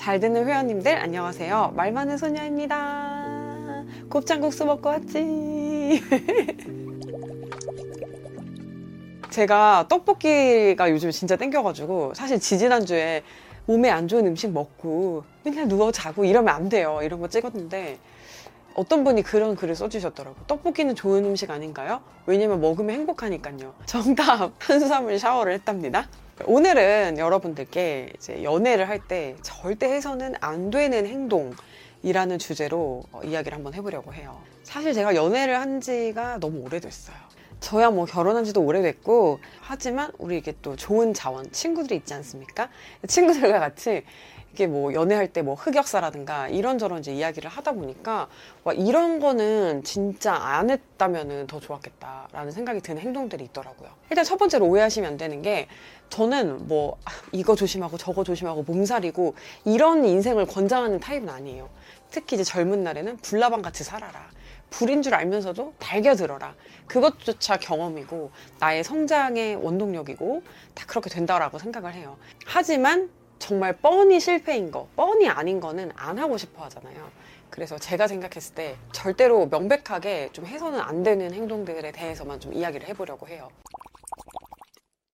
잘 듣는 회원님들 안녕하세요. 말 많은 소녀입니다. 곱창국수 먹고 왔지. 제가 떡볶이가 요즘 진짜 땡겨가지고 사실 지지난주에 몸에 안 좋은 음식 먹고 맨날 누워 자고 이러면 안 돼요. 이런 거 찍었는데 어떤 분이 그런 글을 써주셨더라고요. 떡볶이는 좋은 음식 아닌가요? 왜냐면 먹으면 행복하니까요. 정답! 탄수화물 샤워를 했답니다. 오늘은 여러분들께 이제 연애를 할 때 절대 해서는 안 되는 행동이라는 주제로 어, 이야기를 한번 해보려고 해요. 사실 제가 연애를 한 지가 너무 오래됐어요. 저야 뭐 결혼한 지도 오래됐고 하지만 우리 이게 또 좋은 자원 친구들이 있지 않습니까? 친구들과 같이 이게 뭐 연애할 때 뭐 흑역사라든가 이런저런 이제 이야기를 하다 보니까 와 이런 거는 진짜 안 했다면은 더 좋았겠다라는 생각이 드는 행동들이 있더라고요. 일단 첫 번째로 오해하시면 안 되는 게 저는 뭐 아, 이거 조심하고 저거 조심하고 몸살이고 이런 인생을 권장하는 타입은 아니에요. 특히 이제 젊은 날에는 불나방 같이 살아라. 불인 줄 알면서도 달겨들어라. 그것조차 경험이고 나의 성장의 원동력이고 다 그렇게 된다라고 생각을 해요. 하지만 정말 뻔히 실패인 거, 뻔히 아닌 거는 안 하고 싶어 하잖아요. 그래서 제가 생각했을 때 절대로 명백하게 좀 해서는 안 되는 행동들에 대해서만 좀 이야기를 해보려고 해요.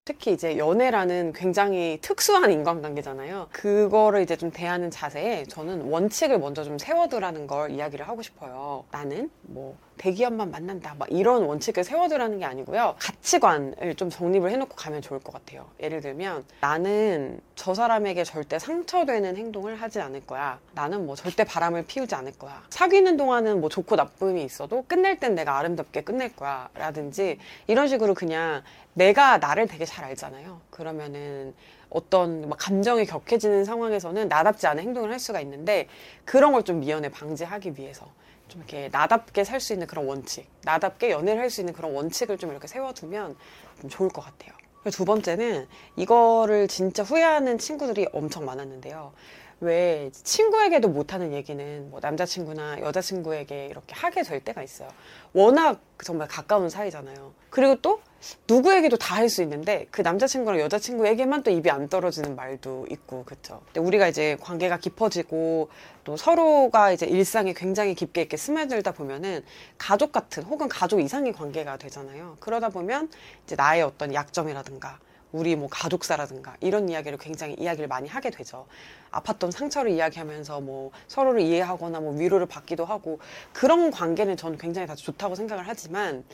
특히 이제 연애라는 굉장히 특수한 인간관계잖아요. 그거를 이제 좀 대하는 자세에 저는 원칙을 먼저 좀 세워두라는 걸 이야기를 하고 싶어요. 나는 뭐 대기업만 만난다. 막 이런 원칙을 세워두라는 게 아니고요. 가치관을 좀 정립을 해놓고 가면 좋을 것 같아요. 예를 들면 나는 저 사람에게 절대 상처되는 행동을 하지 않을 거야. 나는 뭐 절대 바람을 피우지 않을 거야. 사귀는 동안은 뭐 좋고 나쁨이 있어도 끝낼 땐 내가 아름답게 끝낼 거야. 라든지 이런 식으로 그냥 내가 나를 되게 잘 알잖아요. 그러면은 어떤 막 감정이 격해지는 상황에서는 나답지 않은 행동을 할 수가 있는데 그런 걸 좀 미연에 방지하기 위해서 좀 이렇게 나답게 살 수 있는 그런 원칙, 나답게 연애를 할 수 있는 그런 원칙을 좀 이렇게 세워두면 좀 좋을 것 같아요. 두 번째는 이거를 진짜 후회하는 친구들이 엄청 많았는데요. 왜 친구에게도 못하는 얘기는 뭐 남자친구나 여자친구에게 이렇게 하게 될 때가 있어요. 워낙 정말 가까운 사이잖아요. 그리고 또 누구에게도 다 할 수 있는데 그 남자친구랑 여자친구에게만 또 입이 안 떨어지는 말도 있고 그쵸. 근데 우리가 이제 관계가 깊어지고 또 서로가 이제 일상에 굉장히 깊게 이렇게 스며들다 보면은 가족 같은 혹은 가족 이상의 관계가 되잖아요. 그러다 보면 이제 나의 어떤 약점이라든가 우리 뭐 가족사라든가 이런 이야기를 굉장히 이야기를 많이 하게 되죠. 아팠던 상처를 이야기하면서 뭐 서로를 이해하거나 뭐 위로를 받기도 하고 그런 관계는 저는 굉장히 다 좋다고 생각을 하지만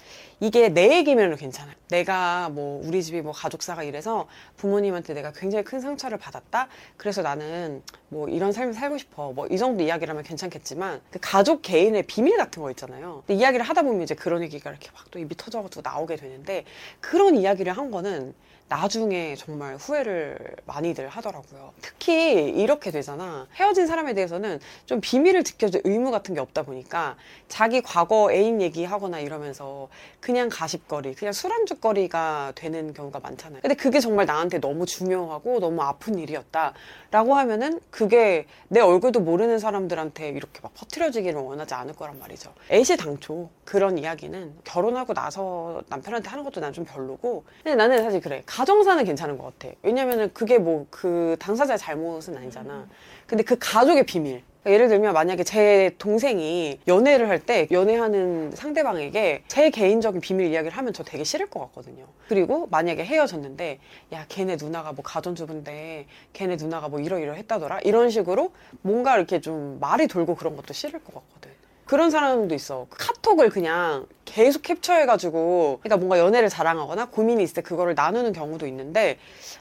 이게 내 얘기면은 괜찮아요. 내가 뭐 우리 집이 뭐 가족사가 이래서 부모님한테 내가 굉장히 큰 상처를 받았다. 그래서 나는 뭐 이런 삶을 살고 싶어. 뭐 이 정도 이야기를 하면 괜찮겠지만 그 가족 개인의 비밀 같은 거 있잖아요. 근데 이야기를 하다 보면 이제 그런 얘기가 이렇게 막 또 입이 터져가지고 나오게 되는데 그런 이야기를 한 거는 나중에 정말 후회를 많이들 하더라고요. 특히 이렇게 되잖아. 헤어진 사람에 대해서는 좀 비밀을 지켜줄 의무 같은 게 없다 보니까 자기 과거 애인 얘기하거나 이러면서 그냥 가십거리, 그냥 술안주거리가 되는 경우가 많잖아요. 근데 그게 정말 나한테 너무 중요하고 너무 아픈 일이었다. 라고 하면은 그게 내 얼굴도 모르는 사람들한테 이렇게 막 퍼트려지기를 원하지 않을 거란 말이죠. 애시 당초 그런 이야기는 결혼하고 나서 남편한테 하는 것도 난 좀 별로고. 근데 나는 사실 그래. 가정사는 괜찮은 것 같아. 왜냐면은 그게 뭐 그 당사자의 잘못은 아니잖아. 근데 그 가족의 비밀. 그러니까 예를 들면 만약에 제 동생이 연애를 할 때 연애하는 상대방에게 제 개인적인 비밀 이야기를 하면 저 되게 싫을 것 같거든요. 그리고 만약에 헤어졌는데 야 걔네 누나가 뭐 가전주부인데 걔네 누나가 뭐 이러이러 했다더라 이런 식으로 뭔가 이렇게 좀 말이 돌고 그런 것도 싫을 것 같거든. 그런 사람도 있어. 카톡을 그냥 계속 캡처해가지고, 그러니까 뭔가 연애를 자랑하거나 고민이 있을 때 그거를 나누는 경우도 있는데,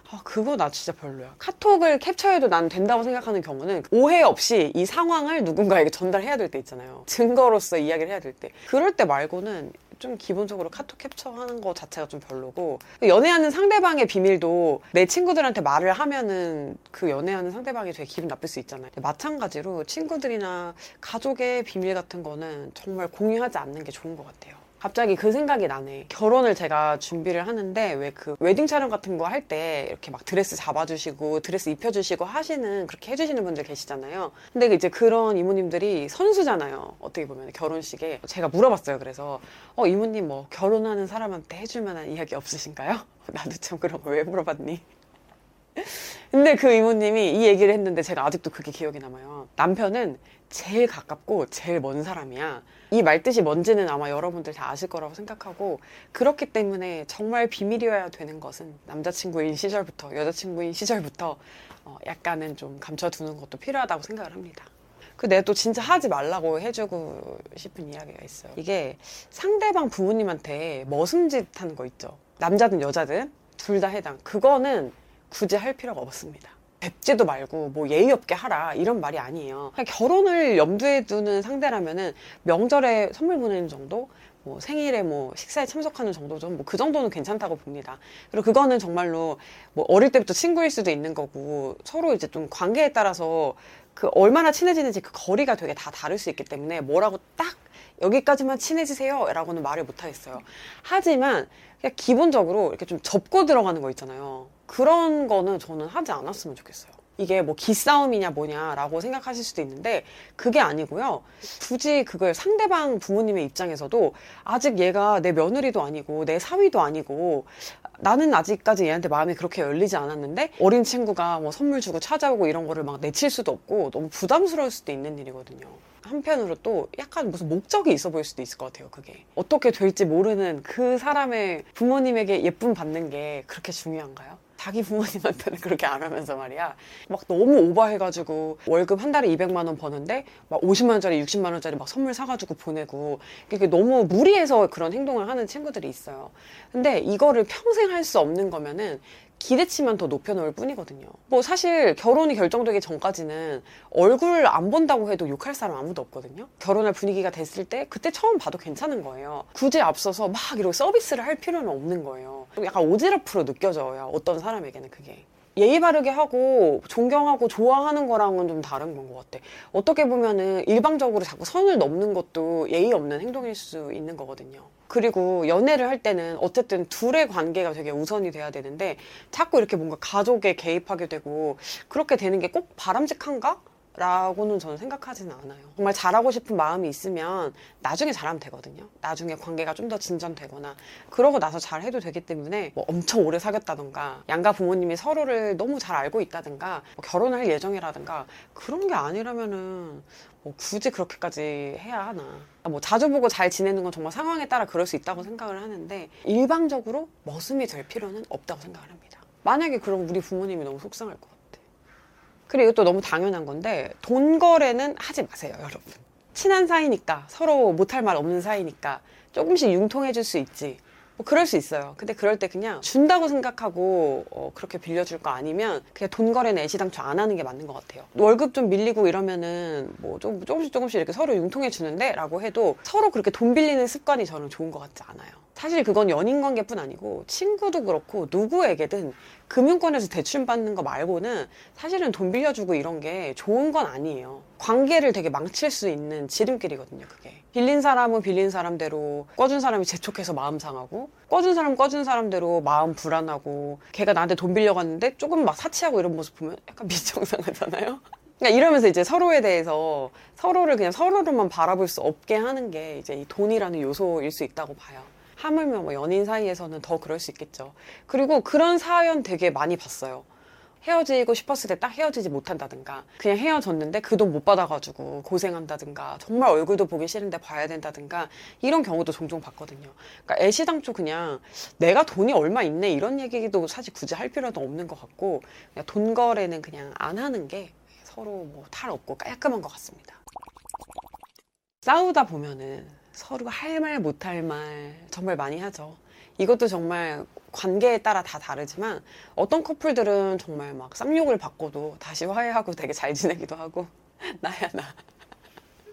아, 그거 나 진짜 별로야. 카톡을 캡처해도 난 된다고 생각하는 경우는 오해 없이 이 상황을 누군가에게 전달해야 될 때 있잖아요. 증거로서 이야기를 해야 될 때. 그럴 때 말고는 좀 기본적으로 카톡 캡처하는 거 자체가 좀 별로고 연애하는 상대방의 비밀도 내 친구들한테 말을 하면은 그 연애하는 상대방이 되게 기분 나쁠 수 있잖아요. 마찬가지로 친구들이나 가족의 비밀 같은 거는 정말 공유하지 않는 게 좋은 것 같아요. 갑자기 그 생각이 나네. 결혼을 제가 준비를 하는데 왜 그 웨딩 촬영 같은 거 할 때 이렇게 막 드레스 잡아주시고 드레스 입혀주시고 하시는 그렇게 해주시는 분들 계시잖아요. 근데 이제 그런 이모님들이 선수잖아요. 어떻게 보면 결혼식에 제가 물어봤어요. 그래서 어 이모님 뭐 결혼하는 사람한테 해줄 만한 이야기 없으신가요? 나도 참 그런 걸왜 물어봤니? 근데 그 이모님이 이 얘기를 했는데 제가 아직도 그게 기억이 남아요. 남편은 제일 가깝고 제일 먼 사람이야. 이 말뜻이 뭔지는 아마 여러분들 다 아실 거라고 생각하고 그렇기 때문에 정말 비밀이어야 되는 것은 남자친구인 시절부터 여자친구인 시절부터 어, 약간은 좀 감춰두는 것도 필요하다고 생각을 합니다. 그 내가 또 진짜 하지 말라고 해주고 싶은 이야기가 있어요. 이게 상대방 부모님한테 머슴짓 하는 거 있죠. 남자든 여자든 둘 다 해당. 그거는 굳이 할 필요가 없습니다. 뵙지도 말고 뭐 예의 없게 하라 이런 말이 아니에요. 결혼을 염두에 두는 상대라면은 명절에 선물 보내는 정도, 뭐 생일에 뭐 식사에 참석하는 정도죠. 뭐그 정도는 괜찮다고 봅니다. 그리고 그거는 정말로 뭐 어릴 때부터 친구일 수도 있는 거고 서로 이제 좀 관계에 따라서 그 얼마나 친해지는지 그 거리가 되게 다 다를 수 있기 때문에 뭐라고 딱 여기까지만 친해지세요 라고는 말을 못 하겠어요. 하지만 그냥 기본적으로 이렇게 좀 접고 들어가는 거 있잖아요. 그런 거는 저는 하지 않았으면 좋겠어요. 이게 뭐 기싸움이냐 뭐냐라고 생각하실 수도 있는데 그게 아니고요. 굳이 그걸 상대방 부모님의 입장에서도 아직 얘가 내 며느리도 아니고 내 사위도 아니고 나는 아직까지 얘한테 마음이 그렇게 열리지 않았는데 어린 친구가 뭐 선물 주고 찾아오고 이런 거를 막 내칠 수도 없고 너무 부담스러울 수도 있는 일이거든요. 한편으로 또 약간 무슨 목적이 있어 보일 수도 있을 것 같아요, 그게. 어떻게 될지 모르는 그 사람의 부모님에게 예쁨 받는 게 그렇게 중요한가요? 자기 부모님한테는 그렇게 안 하면서 말이야. 막 너무 오버해가지고 월급 한 달에 200만 원 버는데 막 50만 원짜리, 60만 원짜리 막 선물 사가지고 보내고 이게 너무 무리해서 그런 행동을 하는 친구들이 있어요. 근데 이거를 평생 할 수 없는 거면은 기대치만 더 높여놓을 뿐이거든요. 뭐 사실 결혼이 결정되기 전까지는 얼굴 안 본다고 해도 욕할 사람 아무도 없거든요. 결혼할 분위기가 됐을 때 그때 처음 봐도 괜찮은 거예요. 굳이 앞서서 막 이렇게 서비스를 할 필요는 없는 거예요. 약간 오지랖으로 느껴져요. 어떤 사람에게는 그게. 예의 바르게 하고 존경하고 좋아하는 거랑은 좀 다른 건 것 같아. 어떻게 보면은 일방적으로 자꾸 선을 넘는 것도 예의 없는 행동일 수 있는 거거든요. 그리고 연애를 할 때는 어쨌든 둘의 관계가 되게 우선이 돼야 되는데 자꾸 이렇게 뭔가 가족에 개입하게 되고 그렇게 되는 게 꼭 바람직한가? 라고는 저는 생각하지는 않아요. 정말 잘하고 싶은 마음이 있으면 나중에 잘하면 되거든요. 나중에 관계가 좀 더 진전되거나 그러고 나서 잘 해도 되기 때문에 뭐 엄청 오래 사귀었다던가 양가 부모님이 서로를 너무 잘 알고 있다든가 뭐 결혼할 예정이라든가 그런 게 아니라면은 뭐 굳이 그렇게까지 해야 하나. 뭐 자주 보고 잘 지내는 건 정말 상황에 따라 그럴 수 있다고 생각을 하는데 일방적으로 머슴이 될 필요는 없다고 생각을 합니다. 만약에 그럼 우리 부모님이 너무 속상할 것 같아. 그리고 또 너무 당연한 건데 돈 거래는 하지 마세요, 여러분. 친한 사이니까 서로 못할 말 없는 사이니까 조금씩 융통해 줄 수 있지. 뭐 그럴 수 있어요. 근데 그럴 때 그냥 준다고 생각하고 어, 그렇게 빌려줄 거 아니면 그냥 돈 거래는 애시당초 안 하는 게 맞는 것 같아요. 월급 좀 밀리고 이러면은 뭐 조금, 조금씩 조금씩 이렇게 서로 융통해 주는데 라고 해도 서로 그렇게 돈 빌리는 습관이 저는 좋은 것 같지 않아요. 사실 그건 연인 관계뿐 아니고 친구도 그렇고 누구에게든 금융권에서 대출 받는 거 말고는 사실은 돈 빌려주고 이런 게 좋은 건 아니에요. 관계를 되게 망칠 수 있는 지름길이거든요, 그게. 빌린 사람은 빌린 사람대로 꿔준 사람이 재촉해서 마음 상하고 꿔준 사람 꿔준 사람대로 마음 불안하고 걔가 나한테 돈 빌려갔는데 조금 막 사치하고 이런 모습 보면 약간 미정상하잖아요. 그러니까 이러면서 이제 서로에 대해서 서로를 그냥 서로로만 바라볼 수 없게 하는 게 이제 이 돈이라는 요소일 수 있다고 봐요. 하물며 뭐 연인 사이에서는 더 그럴 수 있겠죠. 그리고 그런 사연 되게 많이 봤어요. 헤어지고 싶었을 때 딱 헤어지지 못한다든가 그냥 헤어졌는데 그 돈 못 받아가지고 고생한다든가 정말 얼굴도 보기 싫은데 봐야 된다든가 이런 경우도 종종 봤거든요. 그러니까 애시당초 그냥 내가 돈이 얼마 있네 이런 얘기도 사실 굳이 할 필요도 없는 것 같고 그냥 돈 거래는 그냥 안 하는 게 서로 뭐 탈 없고 깔끔한 것 같습니다. 싸우다 보면은 서로 할 말 못 할 말 정말 많이 하죠. 이것도 정말 관계에 따라 다 다르지만 어떤 커플들은 정말 막 쌍욕을 받고도 다시 화해하고 되게 잘 지내기도 하고 나야 나.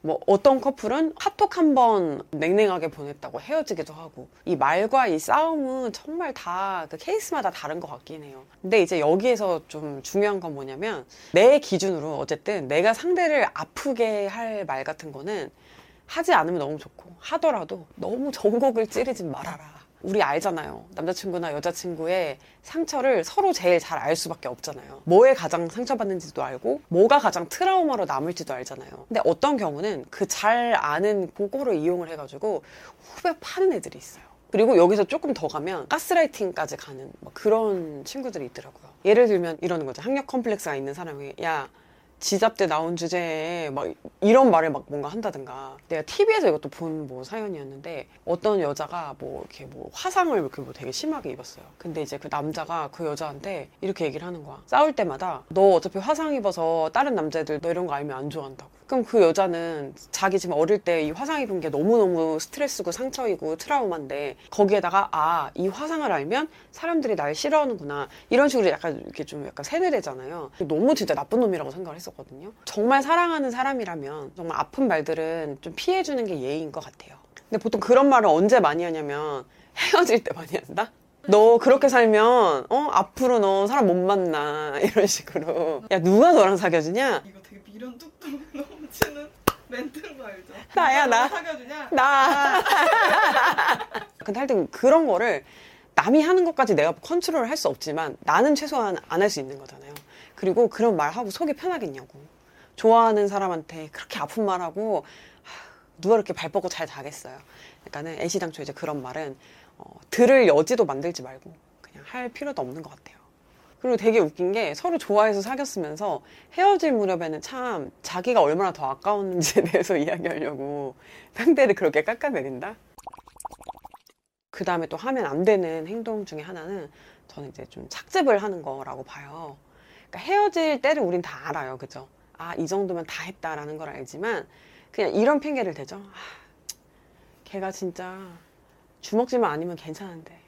뭐 어떤 커플은 카톡 한 번 냉랭하게 보냈다고 헤어지기도 하고 이 말과 이 싸움은 정말 다 그 케이스마다 다른 것 같긴 해요. 근데 이제 여기에서 좀 중요한 건 뭐냐면 내 기준으로 어쨌든 내가 상대를 아프게 할 말 같은 거는 하지 않으면 너무 좋고 하더라도 너무 전곡을 찌르지 말아라. 우리 알잖아요. 남자친구나 여자친구의 상처를 서로 제일 잘 알 수밖에 없잖아요. 뭐에 가장 상처받는지도 알고, 뭐가 가장 트라우마로 남을지도 알잖아요. 근데 어떤 경우는 그 잘 아는 그거를 이용을 해가지고 후배 파는 애들이 있어요. 그리고 여기서 조금 더 가면 가스라이팅까지 가는 막 그런 친구들이 있더라고요. 예를 들면 이러는 거죠. 학력 컴플렉스가 있는 사람이 야 지잡 때 나온 주제에 막 이런 말을 막 뭔가 한다든가 내가 TV에서 이것도 본 뭐 사연이었는데 어떤 여자가 뭐 이렇게 뭐 화상을 이렇게 뭐 되게 심하게 입었어요. 근데 이제 그 남자가 그 여자한테 이렇게 얘기를 하는 거야. 싸울 때마다 너 어차피 화상 입어서 다른 남자애들 너 이런 거 알면 안 좋아한다고. 그럼 그 여자는 자기 지금 어릴 때 이 화상 입은 게 너무너무 스트레스고 상처이고 트라우마인데 거기에다가 아, 이 화상을 알면 사람들이 날 싫어하는구나. 이런 식으로 약간 이렇게 좀 약간 세뇌되잖아요. 너무 진짜 나쁜 놈이라고 생각을 했었거든요. 정말 사랑하는 사람이라면 정말 아픈 말들은 좀 피해주는 게 예의인 것 같아요. 근데 보통 그런 말을 언제 많이 하냐면 헤어질 때 많이 한다? 너 그렇게 살면 어 앞으로 너 사람 못 만나 이런 식으로 야 누가 너랑 사귀어주냐 이거 되게 미련 뚝뚝 넘 치는 멘트인 거 알죠? 나야, 나. 너 사귀어주냐? 나. 근데 하여튼 그런 거를 남이 하는 것까지 내가 컨트롤을 할 수 없지만 나는 최소한 안 할 수 있는 거잖아요. 그리고 그런 말 하고 속이 편하겠냐고. 좋아하는 사람한테 그렇게 아픈 말하고 하, 누가 이렇게 발 뻗고 잘 자겠어요. 그러니까는 애시당초 이제 그런 말은 어, 들을 여지도 만들지 말고 그냥 할 필요도 없는 것 같아요. 그리고 되게 웃긴 게 서로 좋아해서 사귀었으면서 헤어질 무렵에는 참 자기가 얼마나 더 아까웠는지에 대해서 이야기하려고 상대를 그렇게 깎아내린다? 그 다음에 또 하면 안 되는 행동 중에 하나는 저는 이제 좀 착즙을 하는 거라고 봐요. 그러니까 헤어질 때를 우린 다 알아요. 그죠? 아, 이 정도면 다 했다라는 걸 알지만 그냥 이런 핑계를 대죠. 아, 걔가 진짜 주먹질만 아니면 괜찮은데.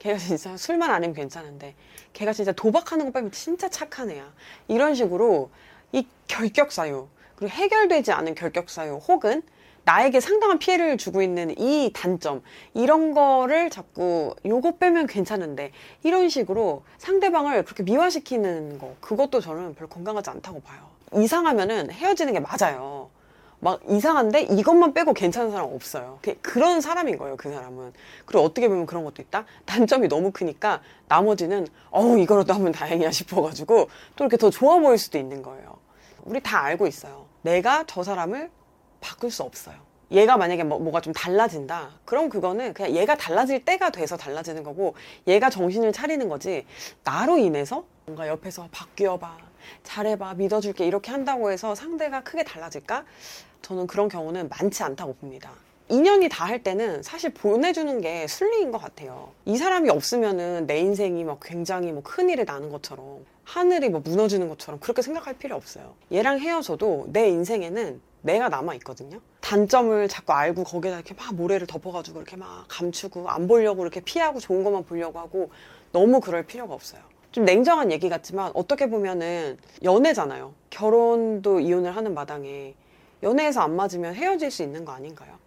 걔가 진짜 술만 아니면 괜찮은데. 걔가 진짜 도박하는 거 빼면 진짜 착한 애야. 이런 식으로 이 결격사유, 그리고 해결되지 않은 결격사유 혹은 나에게 상당한 피해를 주고 있는 이 단점, 이런 거를 자꾸 요거 빼면 괜찮은데, 이런 식으로 상대방을 그렇게 미화시키는 거, 그것도 저는 별로 건강하지 않다고 봐요. 이상하면은 헤어지는 게 맞아요. 막 이상한데 이것만 빼고 괜찮은 사람 없어요. 그- 그런 사람인 거예요, 그 사람은. 그리고 어떻게 보면 그런 것도 있다? 단점이 너무 크니까 나머지는, 어우, 이거라도 하면 다행이야 싶어가지고 또 이렇게 더 좋아 보일 수도 있는 거예요. 우리 다 알고 있어요. 내가 저 사람을 바꿀 수 없어요. 얘가 만약에 뭐, 뭐가 좀 달라진다. 그럼 그거는 그냥 얘가 달라질 때가 돼서 달라지는 거고, 얘가 정신을 차리는 거지, 나로 인해서 뭔가 옆에서 바뀌어봐, 잘해봐, 믿어줄게, 이렇게 한다고 해서 상대가 크게 달라질까? 저는 그런 경우는 많지 않다고 봅니다. 인연이 다 할 때는 사실 보내주는 게 순리인 것 같아요. 이 사람이 없으면은 내 인생이 막 굉장히 뭐 큰일이 나는 것처럼 하늘이 뭐 무너지는 것처럼 그렇게 생각할 필요 없어요. 얘랑 헤어져도 내 인생에는 내가 남아 있거든요. 단점을 자꾸 알고 거기다 이렇게 막 모래를 덮어가지고 이렇게 막 감추고 안 보려고 이렇게 피하고 좋은 것만 보려고 하고 너무 그럴 필요가 없어요. 좀 냉정한 얘기 같지만 어떻게 보면은 연애잖아요. 결혼도 이혼을 하는 마당에 연애에서 안 맞으면 헤어질 수 있는 거 아닌가요?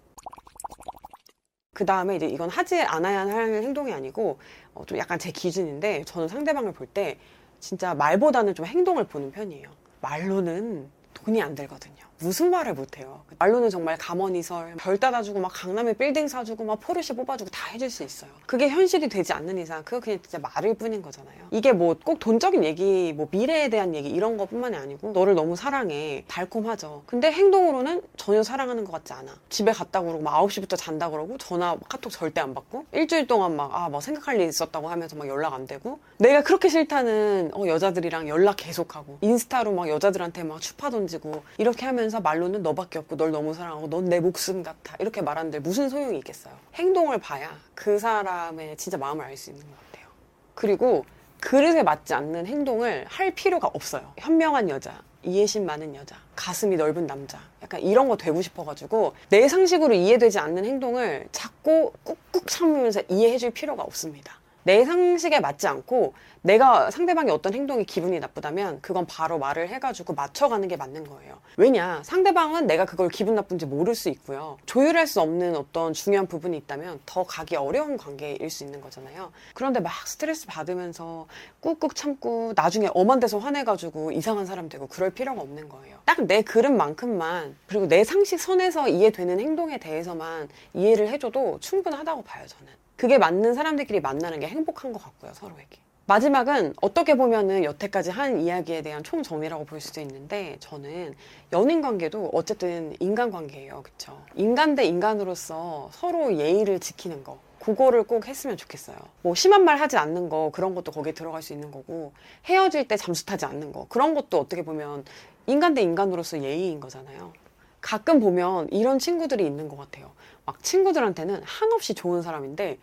그 다음에 이제 이건 하지 않아야 할 행동이 아니고 어, 좀 약간 제 기준인데 저는 상대방을 볼 때 진짜 말보다는 좀 행동을 보는 편이에요. 말로는 돈이 안 들거든요. 무슨 말을 못해요. 말로는 정말 감언이설, 별 따다주고 막 강남에 빌딩 사주고 막 포르쉐 뽑아주고 다 해줄 수 있어요. 그게 현실이 되지 않는 이상 그거 그냥 진짜 말일 뿐인 거잖아요. 이게 뭐 꼭 돈적인 얘기, 뭐 미래에 대한 얘기 이런 것뿐만이 아니고 너를 너무 사랑해. 달콤하죠. 근데 행동으로는 전혀 사랑하는 것 같지 않아. 집에 갔다 그러고 막 9시부터 잔다 그러고 전화 카톡 절대 안 받고 일주일 동안 막 아 막 생각할 일 있었다고 하면서 막 연락 안 되고 내가 그렇게 싫다는 어, 여자들이랑 연락 계속하고 인스타로 막 여자들한테 막 추파 던지고 이렇게 하면서 말로는 너밖에 없고 널 너무 사랑하고 넌 내 목숨 같아. 이렇게 말하는데 무슨 소용이 있겠어요? 행동을 봐야 그 사람의 진짜 마음을 알 수 있는 것 같아요. 그리고 그릇에 맞지 않는 행동을 할 필요가 없어요. 현명한 여자 이해심 많은 여자, 가슴이 넓은 남자, 약간 이런 거 되고 싶어가지고 내 상식으로 이해되지 않는 행동을 자꾸 꾹꾹 참으면서 이해해줄 필요가 없습니다. 내 상식에 맞지 않고 내가 상대방이 어떤 행동이 기분이 나쁘다면 그건 바로 말을 해가지고 맞춰가는 게 맞는 거예요. 왜냐? 상대방은 내가 그걸 기분 나쁜지 모를 수 있고요. 조율할 수 없는 어떤 중요한 부분이 있다면 더 가기 어려운 관계일 수 있는 거잖아요. 그런데 막 스트레스 받으면서 꾹꾹 참고 나중에 엄한 데서 화내가지고 이상한 사람 되고 그럴 필요가 없는 거예요. 딱 내 그릇만큼만 그리고 내 상식 선에서 이해되는 행동에 대해서만 이해를 해줘도 충분하다고 봐요, 저는. 그게 맞는 사람들끼리 만나는 게 행복한 것 같고요, 서로에게. 마지막은 어떻게 보면은 여태까지 한 이야기에 대한 총정리라고 볼 수도 있는데 저는 연인 관계도 어쨌든 인간 관계예요. 그쵸? 인간 대 인간으로서 서로 예의를 지키는 거. 그거를 꼭 했으면 좋겠어요. 뭐 심한 말 하지 않는 거 그런 것도 거기에 들어갈 수 있는 거고 헤어질 때 잠수 타지 않는 거 그런 것도 어떻게 보면 인간 대 인간으로서 예의인 거잖아요. 가끔 보면 이런 친구들이 있는 것 같아요. 막 친구들한테는 한없이 좋은 사람인데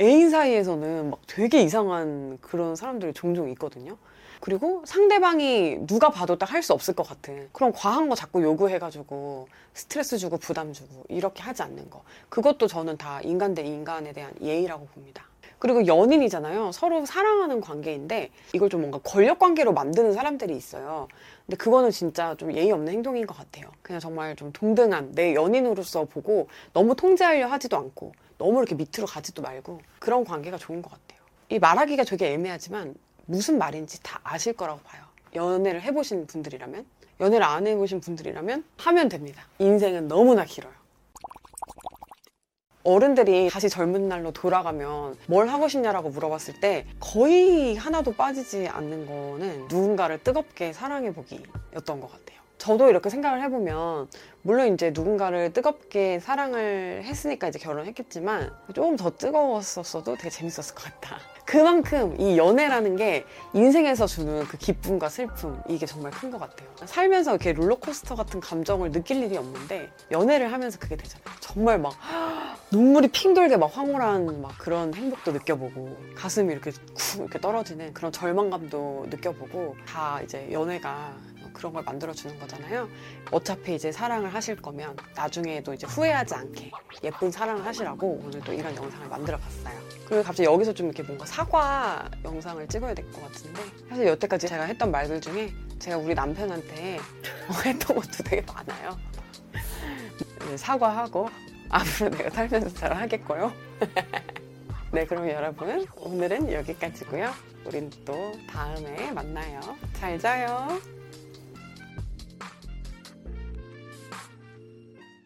애인 사이에서는 막 되게 이상한 그런 사람들이 종종 있거든요. 그리고 상대방이 누가 봐도 딱 할 수 없을 것 같은 그런 과한 거 자꾸 요구해가지고 스트레스 주고 부담 주고 이렇게 하지 않는 거. 그것도 저는 다 인간 대 인간에 대한 예의라고 봅니다. 그리고 연인이잖아요. 서로 사랑하는 관계인데 이걸 좀 뭔가 권력 관계로 만드는 사람들이 있어요. 근데 그거는 진짜 좀 예의 없는 행동인 것 같아요. 그냥 정말 좀 동등한 내 연인으로서 보고 너무 통제하려 하지도 않고 너무 이렇게 밑으로 가지도 말고 그런 관계가 좋은 것 같아요. 이 말하기가 되게 애매하지만 무슨 말인지 다 아실 거라고 봐요. 연애를 해보신 분들이라면 연애를 안 해보신 분들이라면 하면 됩니다. 인생은 너무나 길어요. 어른들이 다시 젊은 날로 돌아가면 뭘 하고 싶냐라고 물어봤을 때 거의 하나도 빠지지 않는 거는 누군가를 뜨겁게 사랑해보기였던 것 같아요. 저도 이렇게 생각을 해보면 물론 이제 누군가를 뜨겁게 사랑을 했으니까 이제 결혼했겠지만 조금 더 뜨거웠었어도 되게 재밌었을 것 같다. 그만큼 이 연애라는 게 인생에서 주는 그 기쁨과 슬픔 이게 정말 큰 것 같아요. 살면서 이렇게 롤러코스터 같은 감정을 느낄 일이 없는데 연애를 하면서 그게 되잖아요. 정말 막 눈물이 핑 돌게 막 황홀한 막 그런 행복도 느껴보고 가슴이 이렇게 쿵 이렇게 떨어지는 그런 절망감도 느껴보고 다 이제 연애가 그런 걸 만들어주는 거잖아요. 어차피 이제 사랑을 하실 거면 나중에도 이제 후회하지 않게 예쁜 사랑을 하시라고 오늘 또 이런 영상을 만들어 봤어요. 그리고 갑자기 여기서 좀 이렇게 뭔가 사과 영상을 찍어야 될 것 같은데 사실 여태까지 제가 했던 말들 중에 제가 우리 남편한테 했던 것도 되게 많아요. 네, 사과하고 앞으로 내가 살면서 잘 하겠고요. 네, 그럼 여러분 오늘은 여기까지고요. 우린 또 다음에 만나요. 잘 자요.